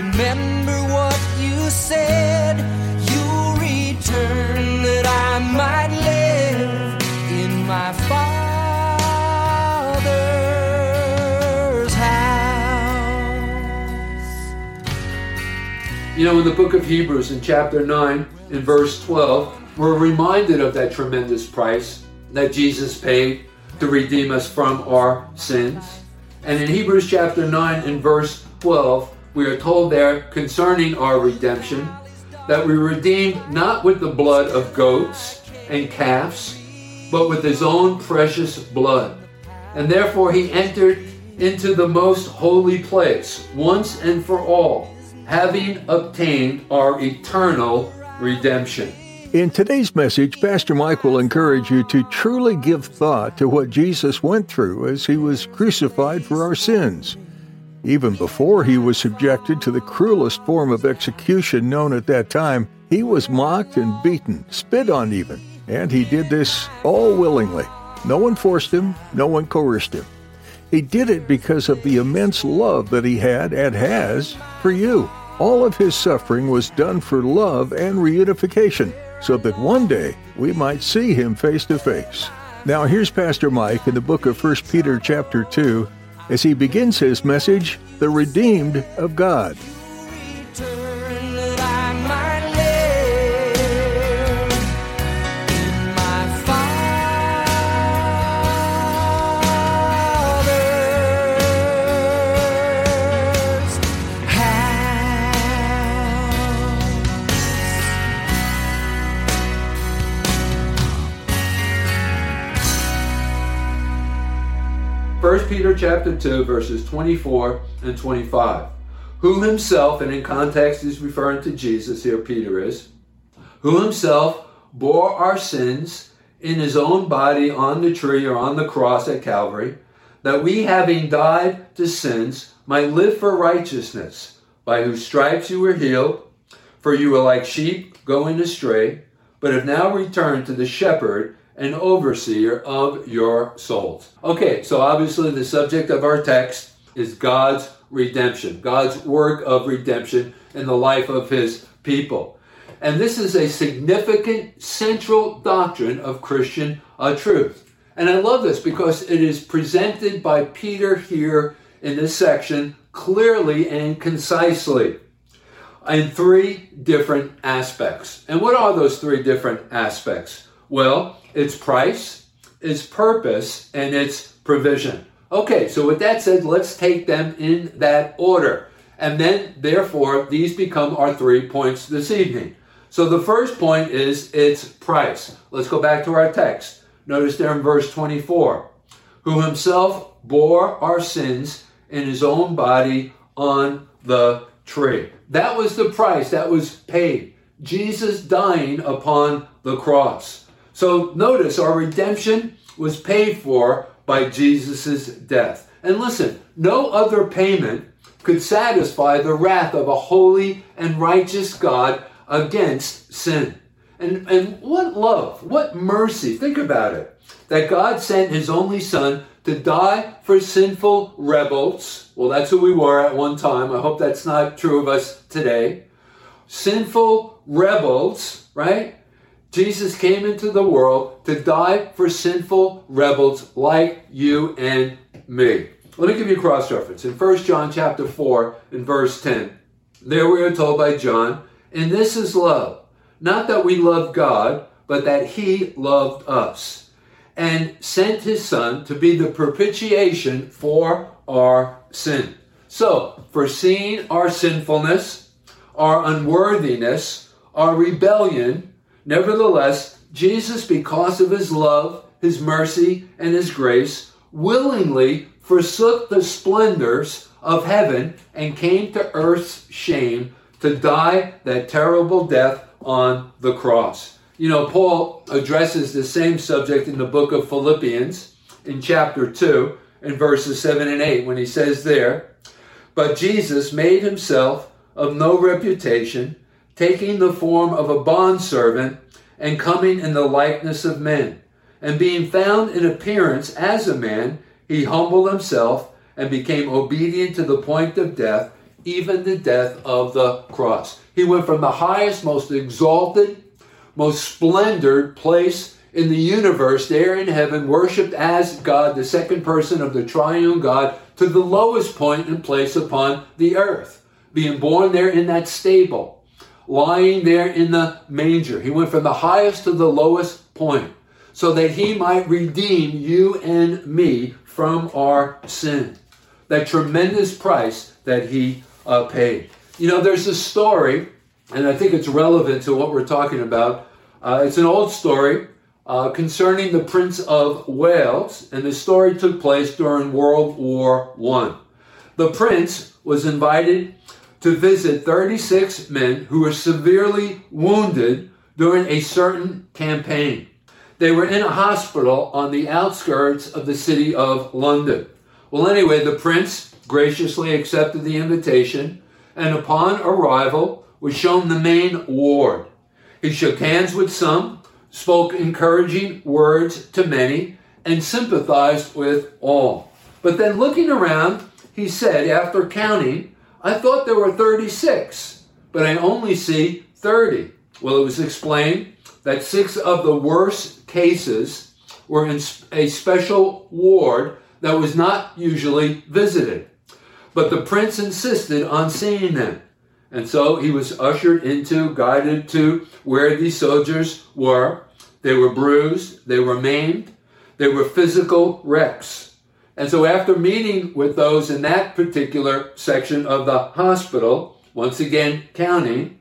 Remember what you said. You'll return that I might live in my Father's house. You know, in the book of Hebrews, in chapter 9, in verse 12, we're reminded of that tremendous price that Jesus paid to redeem us from our sins. And in Hebrews chapter 9, in verse 12, we are told there concerning our redemption that we redeemed not with the blood of goats and calves, but with his own precious blood. And therefore he entered into the most holy place once and for all, having obtained our eternal redemption. In today's message, Pastor Mike will encourage you to truly give thought to what Jesus went through as he was crucified for our sins. Even before he was subjected to the cruelest form of execution known at that time, he was mocked and beaten, spit on even, and he did this all willingly. No one forced him, no one coerced him. He did it because of the immense love that he had and has for you. All of his suffering was done for love and reunification, so that one day we might see him face to face. Now here's Pastor Mike in the book of 1 Peter chapter 2 as he begins his message, The Redeemed of God. 1 Peter chapter 2 verses 24 and 25. Who himself, and in context he's referring to Jesus here, Peter is, who himself bore our sins in his own body on the tree or on the cross at Calvary, that we having died to sins might live for righteousness, by whose stripes you were healed, for you were like sheep going astray, but have now returned to the shepherd and overseer of your souls. Okay, so obviously the subject of our text is God's redemption, God's work of redemption in the life of his people. And this is a significant central doctrine of Christian uh, truth. And I love this because it is presented by Peter here in this section clearly and concisely in three different aspects. And what are those three different aspects? Well, its price, its purpose, and its provision. Okay, so with that said, let's take them in that order. And then, therefore, these become our three points this evening. So the first point is its price. Let's go back to our text. Notice there in verse 24 who himself bore our sins in his own body on the tree. That was the price that was paid. Jesus dying upon the cross. So notice our redemption was paid for by Jesus' death. And listen, no other payment could satisfy the wrath of a holy and righteous God against sin. And, and what love, what mercy. Think about it. That God sent his only son to die for sinful rebels. Well, that's who we were at one time. I hope that's not true of us today. Sinful rebels, right? Jesus came into the world to die for sinful rebels like you and me. Let me give you a cross reference. In 1 John chapter 4 and verse 10, there we are told by John, and this is love, not that we love God, but that he loved us and sent his son to be the propitiation for our sin. So, foreseeing our sinfulness, our unworthiness, our rebellion, nevertheless, Jesus, because of his love, his mercy, and his grace, willingly forsook the splendors of heaven and came to earth's shame to die that terrible death on the cross. You know, Paul addresses the same subject in the book of Philippians in chapter 2 in verses 7 and 8 when he says there, But Jesus made himself of no reputation, taking the form of a bondservant and coming in the likeness of men. And being found in appearance as a man, he humbled himself and became obedient to the point of death, even the death of the cross. He went from the highest, most exalted, most splendid place in the universe, there in heaven, worshiped as God, the second person of the triune God, to the lowest point and place upon the earth, being born there in that stable, lying there in the manger. He went from the highest to the lowest point so that he might redeem you and me from our sin. That tremendous price that he uh, paid. You know, there's a story, and I think it's relevant to what we're talking about. Uh, it's an old story uh, concerning the Prince of Wales, and the story took place during World War One. The prince was invited to visit 36 men who were severely wounded during a certain campaign. They were in a hospital on the outskirts of the city of London. Well, anyway, the prince graciously accepted the invitation and upon arrival was shown the main ward. He shook hands with some, spoke encouraging words to many, and sympathized with all. But then looking around, he said, after counting, I thought there were 36, but I only see 30. Well, it was explained that six of the worst cases were in a special ward that was not usually visited. But the prince insisted on seeing them. And so he was ushered into, guided to where these soldiers were. They were bruised, they were maimed, they were physical wrecks. And so after meeting with those in that particular section of the hospital, once again counting,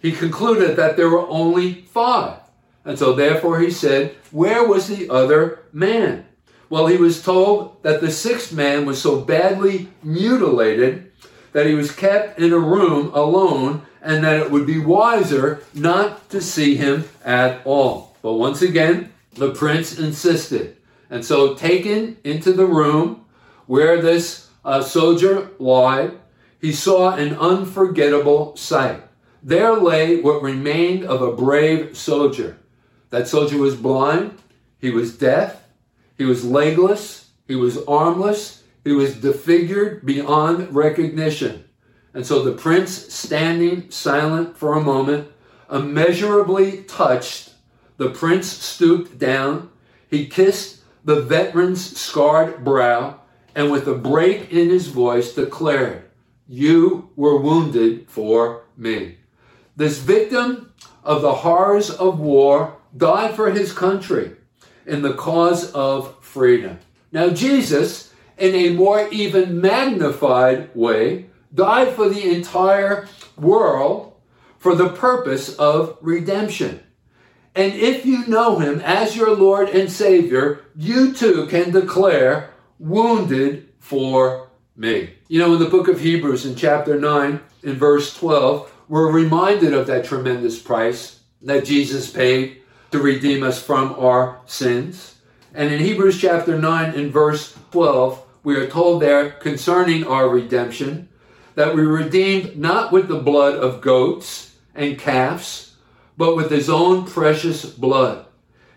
he concluded that there were only five. And so therefore he said, Where was the other man? Well, he was told that the sixth man was so badly mutilated that he was kept in a room alone and that it would be wiser not to see him at all. But once again, the prince insisted. And so, taken into the room where this uh, soldier lied, he saw an unforgettable sight. There lay what remained of a brave soldier. That soldier was blind, he was deaf, he was legless, he was armless, he was disfigured beyond recognition. And so the prince, standing silent for a moment, immeasurably touched, the prince stooped down, he kissed the veteran's scarred brow, and with a break in his voice declared, You were wounded for me. This victim of the horrors of war died for his country in the cause of freedom. Now, Jesus, in a more even magnified way, died for the entire world for the purpose of redemption. And if you know him as your Lord and Savior, you too can declare, wounded for me. You know, in the book of Hebrews, in chapter 9, in verse 12, we're reminded of that tremendous price that Jesus paid to redeem us from our sins. And in Hebrews chapter 9 in verse 12, we are told there concerning our redemption that we redeemed not with the blood of goats and calves, but with his own precious blood.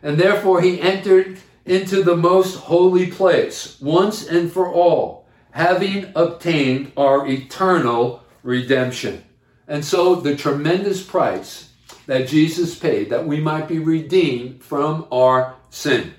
And therefore he entered into the most holy place once and for all, having obtained our eternal redemption. And so the tremendous price that Jesus paid that we might be redeemed from our sin.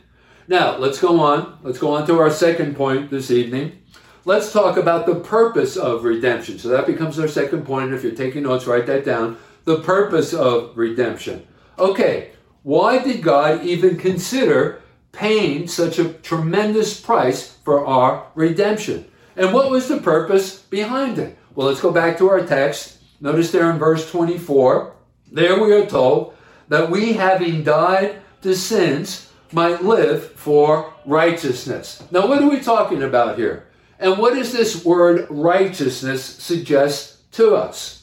Now, let's go on. Let's go on to our second point this evening. Let's talk about the purpose of redemption. So that becomes our second point. If you're taking notes, write that down. The purpose of redemption. Okay, why did God even consider paying such a tremendous price for our redemption? And what was the purpose behind it? Well, let's go back to our text. Notice there in verse 24. There we are told that we, having died to sins, might live for righteousness. Now, what are we talking about here? And what does this word righteousness suggest to us?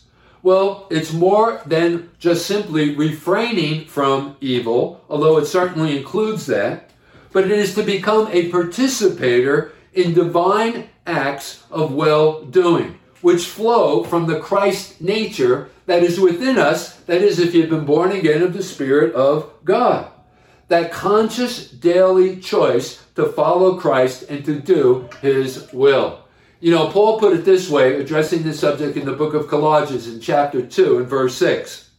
Well, it's more than just simply refraining from evil, although it certainly includes that, but it is to become a participator in divine acts of well doing, which flow from the Christ nature that is within us, that is, if you've been born again of the Spirit of God. That conscious daily choice to follow Christ and to do his will. You know, Paul put it this way, addressing this subject in the book of Colossians in chapter 2 and verse 6.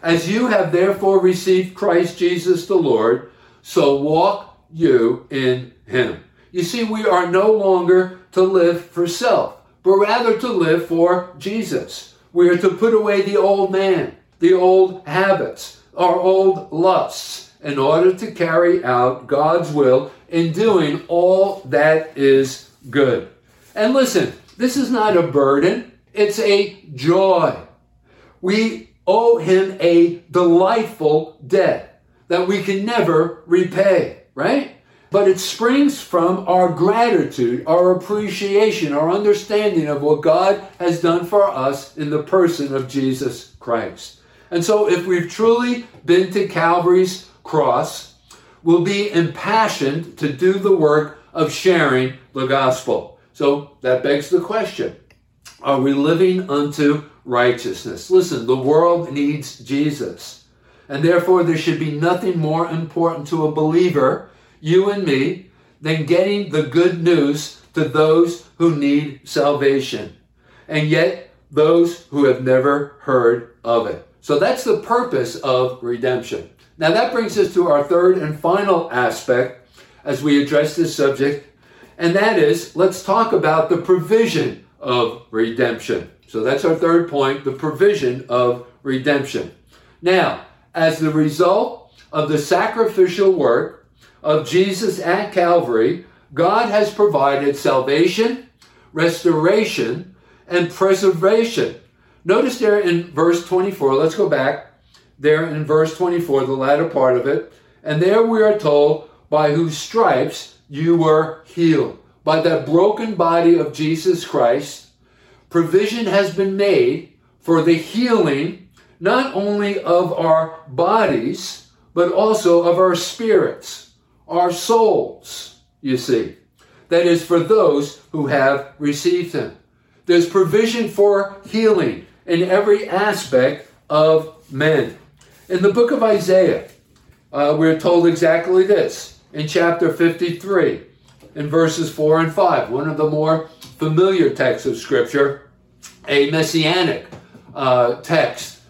As you have therefore received Christ Jesus the Lord, so walk you in him. You see, we are no longer to live for self, but rather to live for Jesus. We are to put away the old man, the old habits, our old lusts, in order to carry out God's will in doing all that is good. And listen, this is not a burden, it's a joy. We owe him a delightful debt that we can never repay, right? But it springs from our gratitude, our appreciation, our understanding of what God has done for us in the person of Jesus Christ. And so, if we've truly been to Calvary's cross, we'll be impassioned to do the work of sharing the gospel. So, that begs the question Are we living unto righteousness? Listen, the world needs Jesus. And therefore, there should be nothing more important to a believer, you and me, than getting the good news to those who need salvation. And yet, those who have never heard of it. So that's the purpose of redemption. Now, that brings us to our third and final aspect as we address this subject, and that is let's talk about the provision of redemption. So that's our third point the provision of redemption. Now, as the result of the sacrificial work of Jesus at Calvary, God has provided salvation, restoration, and preservation. Notice there in verse 24, let's go back there in verse 24, the latter part of it. And there we are told, by whose stripes you were healed. By that broken body of Jesus Christ, provision has been made for the healing not only of our bodies, but also of our spirits, our souls, you see. That is for those who have received Him. There's provision for healing in every aspect of men. In the book of Isaiah, uh, we're told exactly this in chapter 53, in verses 4 and 5, one of the more familiar texts of Scripture, a messianic uh, text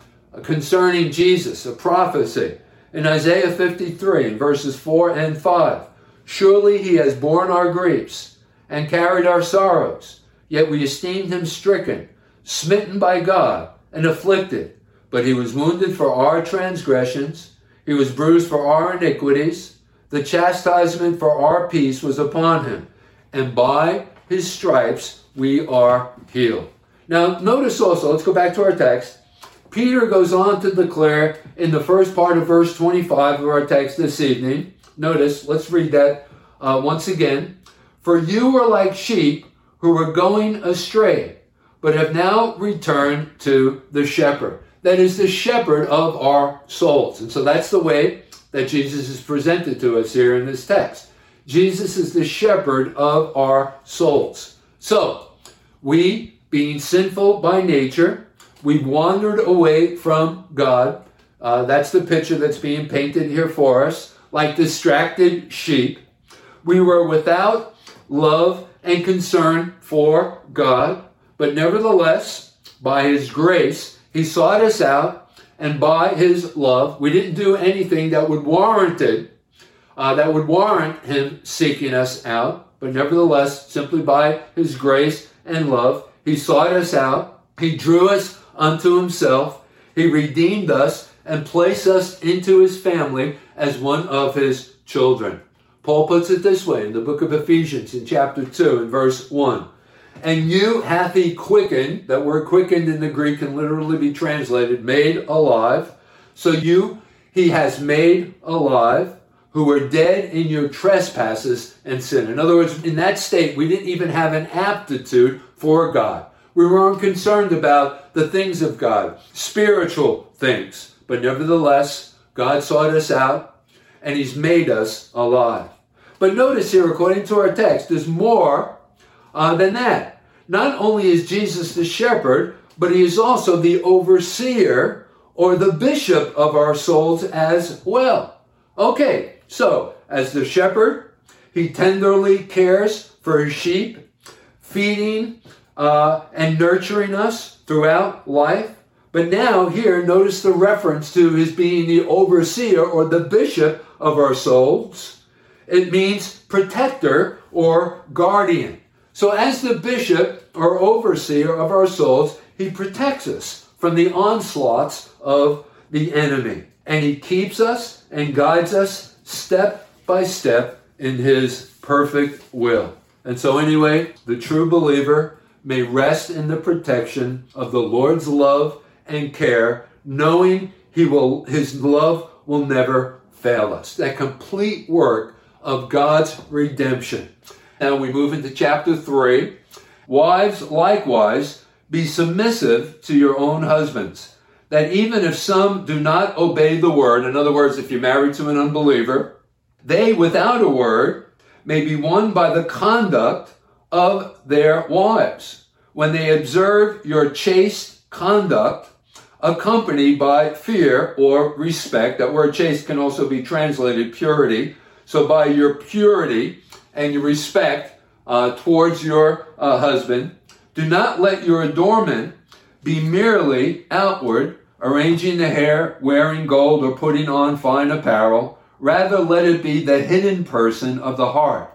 concerning Jesus, a prophecy. In Isaiah 53, in verses 4 and 5, surely he has borne our griefs and carried our sorrows, yet we esteemed him stricken, smitten by God, and afflicted. But he was wounded for our transgressions, he was bruised for our iniquities. The chastisement for our peace was upon him, and by his stripes we are healed. Now, notice also, let's go back to our text. Peter goes on to declare in the first part of verse 25 of our text this evening. Notice, let's read that uh, once again. For you were like sheep who were going astray, but have now returned to the shepherd that is the shepherd of our souls. And so that's the way that Jesus is presented to us here in this text. Jesus is the shepherd of our souls. So, we, being sinful by nature, we've wandered away from God. Uh, that's the picture that's being painted here for us, like distracted sheep. We were without love and concern for God, but nevertheless, by His grace, he sought us out, and by his love, we didn't do anything that would warrant it, uh, that would warrant him seeking us out. But nevertheless, simply by his grace and love, he sought us out. He drew us unto himself. He redeemed us and placed us into his family as one of his children. Paul puts it this way in the book of Ephesians in chapter 2 and verse 1. And you hath he quickened, that word quickened in the Greek can literally be translated made alive. So you he has made alive, who were dead in your trespasses and sin. In other words, in that state, we didn't even have an aptitude for God. We weren't concerned about the things of God, spiritual things. But nevertheless, God sought us out and He's made us alive. But notice here, according to our text, there's more uh, than that. Not only is Jesus the shepherd, but He is also the overseer or the bishop of our souls as well. Okay, so as the shepherd, He tenderly cares for His sheep, feeding uh, and nurturing us throughout life. But now, here, notice the reference to his being the overseer or the bishop of our souls. It means protector or guardian. So, as the bishop or overseer of our souls, he protects us from the onslaughts of the enemy. And he keeps us and guides us step by step in his perfect will. And so, anyway, the true believer may rest in the protection of the Lord's love and care, knowing he will his love will never fail us. That complete work of God's redemption. Now we move into chapter 3. Wives likewise be submissive to your own husbands, that even if some do not obey the word, in other words, if you're married to an unbeliever, they without a word may be won by the conduct of their wives when they observe your chaste conduct accompanied by fear or respect. That word chaste can also be translated purity. So by your purity and your respect uh, towards your uh, husband, do not let your adornment be merely outward, arranging the hair, wearing gold, or putting on fine apparel. Rather, let it be the hidden person of the heart,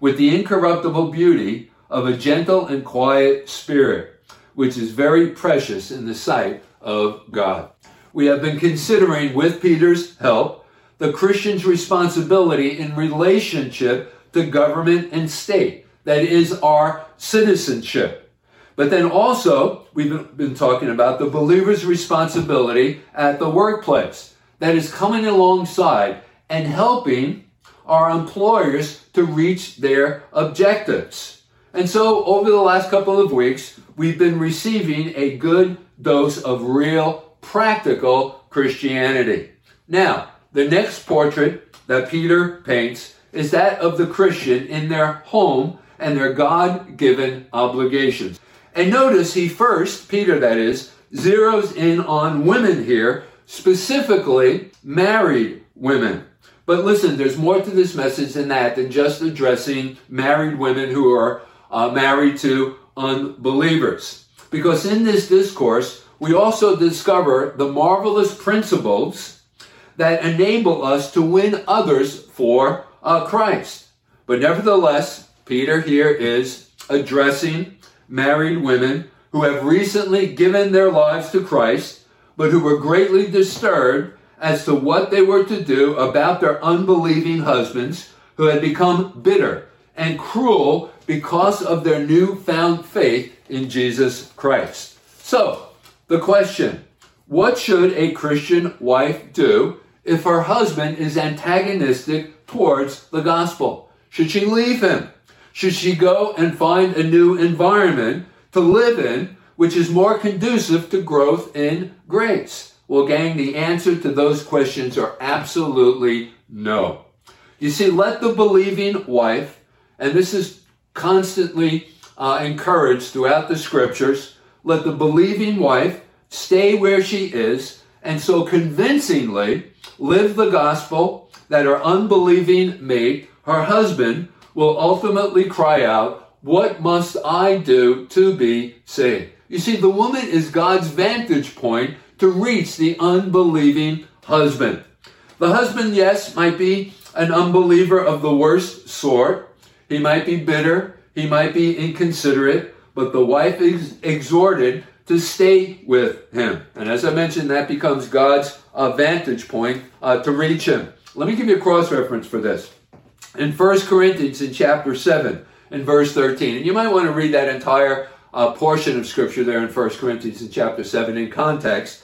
with the incorruptible beauty of a gentle and quiet spirit, which is very precious in the sight of God. We have been considering, with Peter's help, the Christian's responsibility in relationship to government and state. That is our citizenship. But then also, we've been talking about the believer's responsibility at the workplace. That is coming alongside and helping our employers to reach their objectives. And so, over the last couple of weeks, we've been receiving a good dose of real, practical Christianity. Now, the next portrait that Peter paints is that of the Christian in their home and their God given obligations. And notice he first, Peter that is, zeroes in on women here, specifically married women. But listen, there's more to this message than that, than just addressing married women who are uh, married to unbelievers. Because in this discourse, we also discover the marvelous principles that enable us to win others for uh, Christ. But nevertheless, Peter here is addressing married women who have recently given their lives to Christ, but who were greatly disturbed as to what they were to do about their unbelieving husbands who had become bitter and cruel because of their newfound faith in Jesus Christ. So, the question what should a Christian wife do if her husband is antagonistic towards the gospel? Should she leave him? Should she go and find a new environment to live in, which is more conducive to growth in grace? Well, gang, the answer to those questions are absolutely no. You see, let the believing wife, and this is constantly uh, encouraged throughout the scriptures, let the believing wife stay where she is and so convincingly live the gospel that her unbelieving mate, her husband, will ultimately cry out, What must I do to be saved? You see, the woman is God's vantage point to reach the unbelieving husband. The husband, yes, might be an unbeliever of the worst sort. He might be bitter. He might be inconsiderate. But the wife is exhorted to stay with him. And as I mentioned, that becomes God's uh, vantage point uh, to reach him. Let me give you a cross reference for this. In 1 Corinthians, in chapter 7, in verse 13, and you might want to read that entire uh, portion of scripture there in 1 Corinthians, in chapter 7, in context.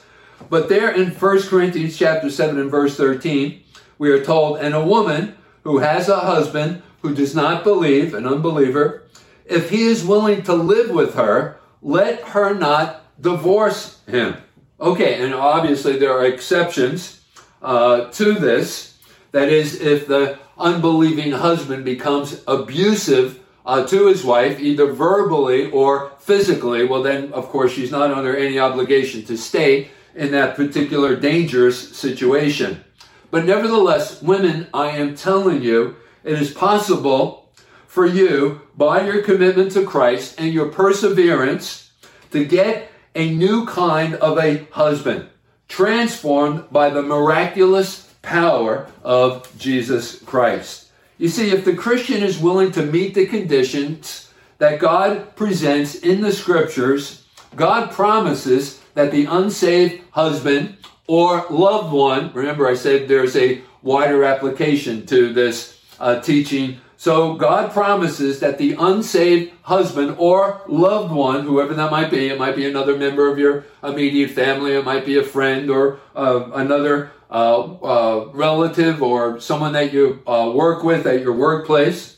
But there in 1 Corinthians, chapter 7, and verse 13, we are told, and a woman who has a husband who does not believe, an unbeliever, if he is willing to live with her, let her not divorce him. Okay, and obviously there are exceptions uh, to this. That is, if the unbelieving husband becomes abusive uh, to his wife, either verbally or physically, well, then, of course, she's not under any obligation to stay in that particular dangerous situation. But nevertheless, women, I am telling you, it is possible for you, by your commitment to Christ and your perseverance, to get a new kind of a husband, transformed by the miraculous power of Jesus Christ. You see, if the Christian is willing to meet the conditions that God presents in the scriptures, God promises that the unsaved husband or loved one, remember I said there's a wider application to this uh, teaching. So God promises that the unsaved husband or loved one, whoever that might be, it might be another member of your immediate family, it might be a friend or uh, another uh, uh, relative or someone that you uh, work with at your workplace,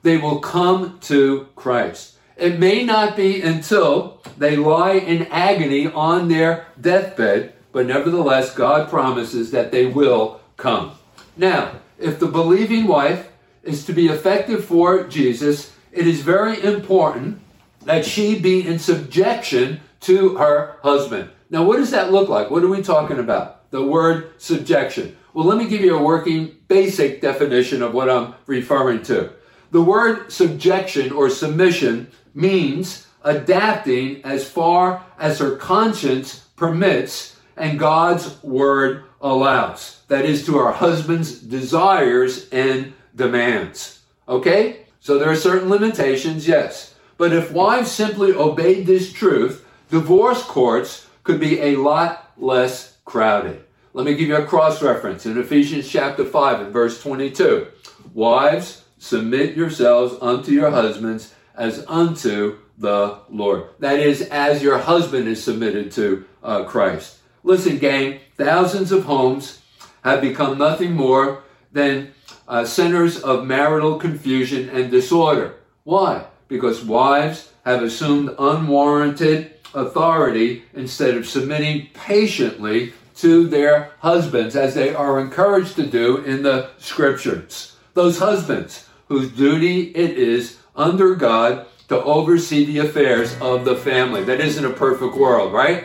they will come to Christ. It may not be until they lie in agony on their deathbed, but nevertheless, God promises that they will come. Now, if the believing wife is to be effective for Jesus, it is very important that she be in subjection to her husband. Now, what does that look like? What are we talking about? The word subjection. Well, let me give you a working basic definition of what I'm referring to. The word subjection or submission means adapting as far as her conscience permits and God's word allows. That is to our husband's desires and demands. Okay? So there are certain limitations, yes. But if wives simply obeyed this truth, divorce courts could be a lot less crowded. Let me give you a cross reference in Ephesians chapter 5 and verse 22. Wives, submit yourselves unto your husbands as unto the Lord. That is, as your husband is submitted to uh, Christ. Listen, gang, thousands of homes have become nothing more than uh, centers of marital confusion and disorder. Why? Because wives have assumed unwarranted authority instead of submitting patiently to their husbands, as they are encouraged to do in the scriptures. Those husbands whose duty it is under God to oversee the affairs of the family. That isn't a perfect world, right?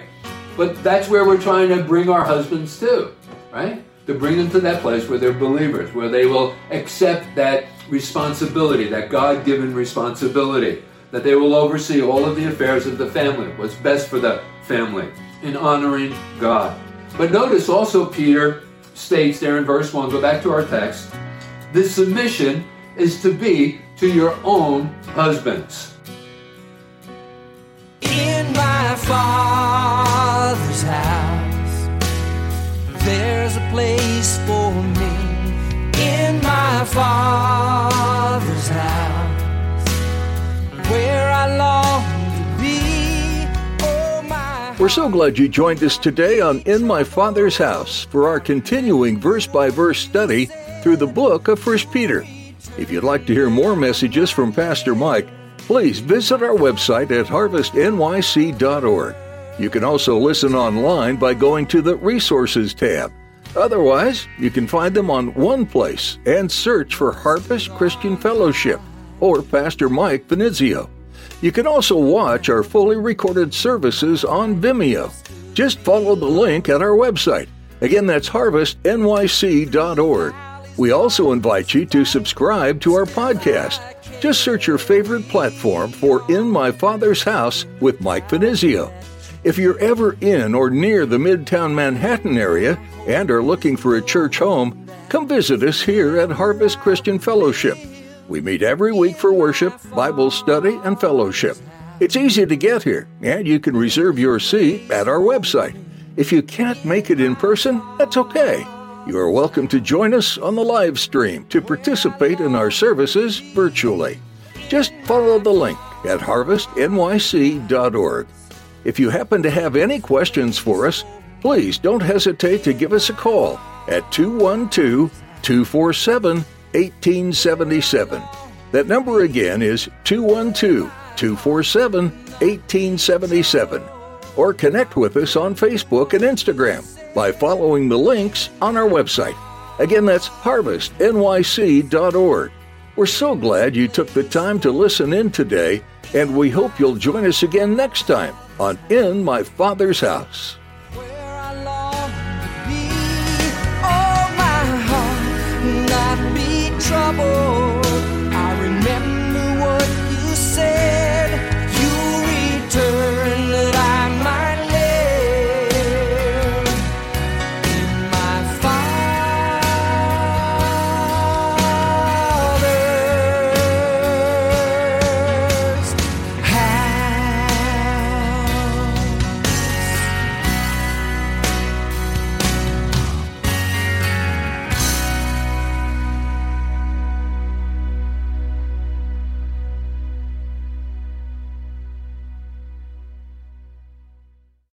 But that's where we're trying to bring our husbands to, right? To bring them to that place where they're believers, where they will accept that responsibility, that God given responsibility, that they will oversee all of the affairs of the family, what's best for the family, in honoring God. But notice also, Peter states there in verse 1, go back to our text, this submission is to be to your own husbands. In my father's house, there's a place for me. In my father's house, where I long to be. Oh, my We're so glad you joined us today on In My Father's House for our continuing verse by verse study through the book of 1 Peter. If you'd like to hear more messages from Pastor Mike, please visit our website at harvestnyc.org. You can also listen online by going to the Resources tab. Otherwise, you can find them on OnePlace and search for Harvest Christian Fellowship or Pastor Mike Finizio. You can also watch our fully recorded services on Vimeo. Just follow the link at our website. Again, that's harvestnyc.org. We also invite you to subscribe to our podcast. Just search your favorite platform for In My Father's House with Mike Finizio. If you're ever in or near the Midtown Manhattan area and are looking for a church home, come visit us here at Harvest Christian Fellowship. We meet every week for worship, Bible study, and fellowship. It's easy to get here, and you can reserve your seat at our website. If you can't make it in person, that's okay. You are welcome to join us on the live stream to participate in our services virtually. Just follow the link at harvestnyc.org. If you happen to have any questions for us, please don't hesitate to give us a call at 212 247 1877. That number again is 212 247 1877. Or connect with us on Facebook and Instagram by following the links on our website. Again, that's harvestnyc.org. We're so glad you took the time to listen in today, and we hope you'll join us again next time on In My Father's House. Where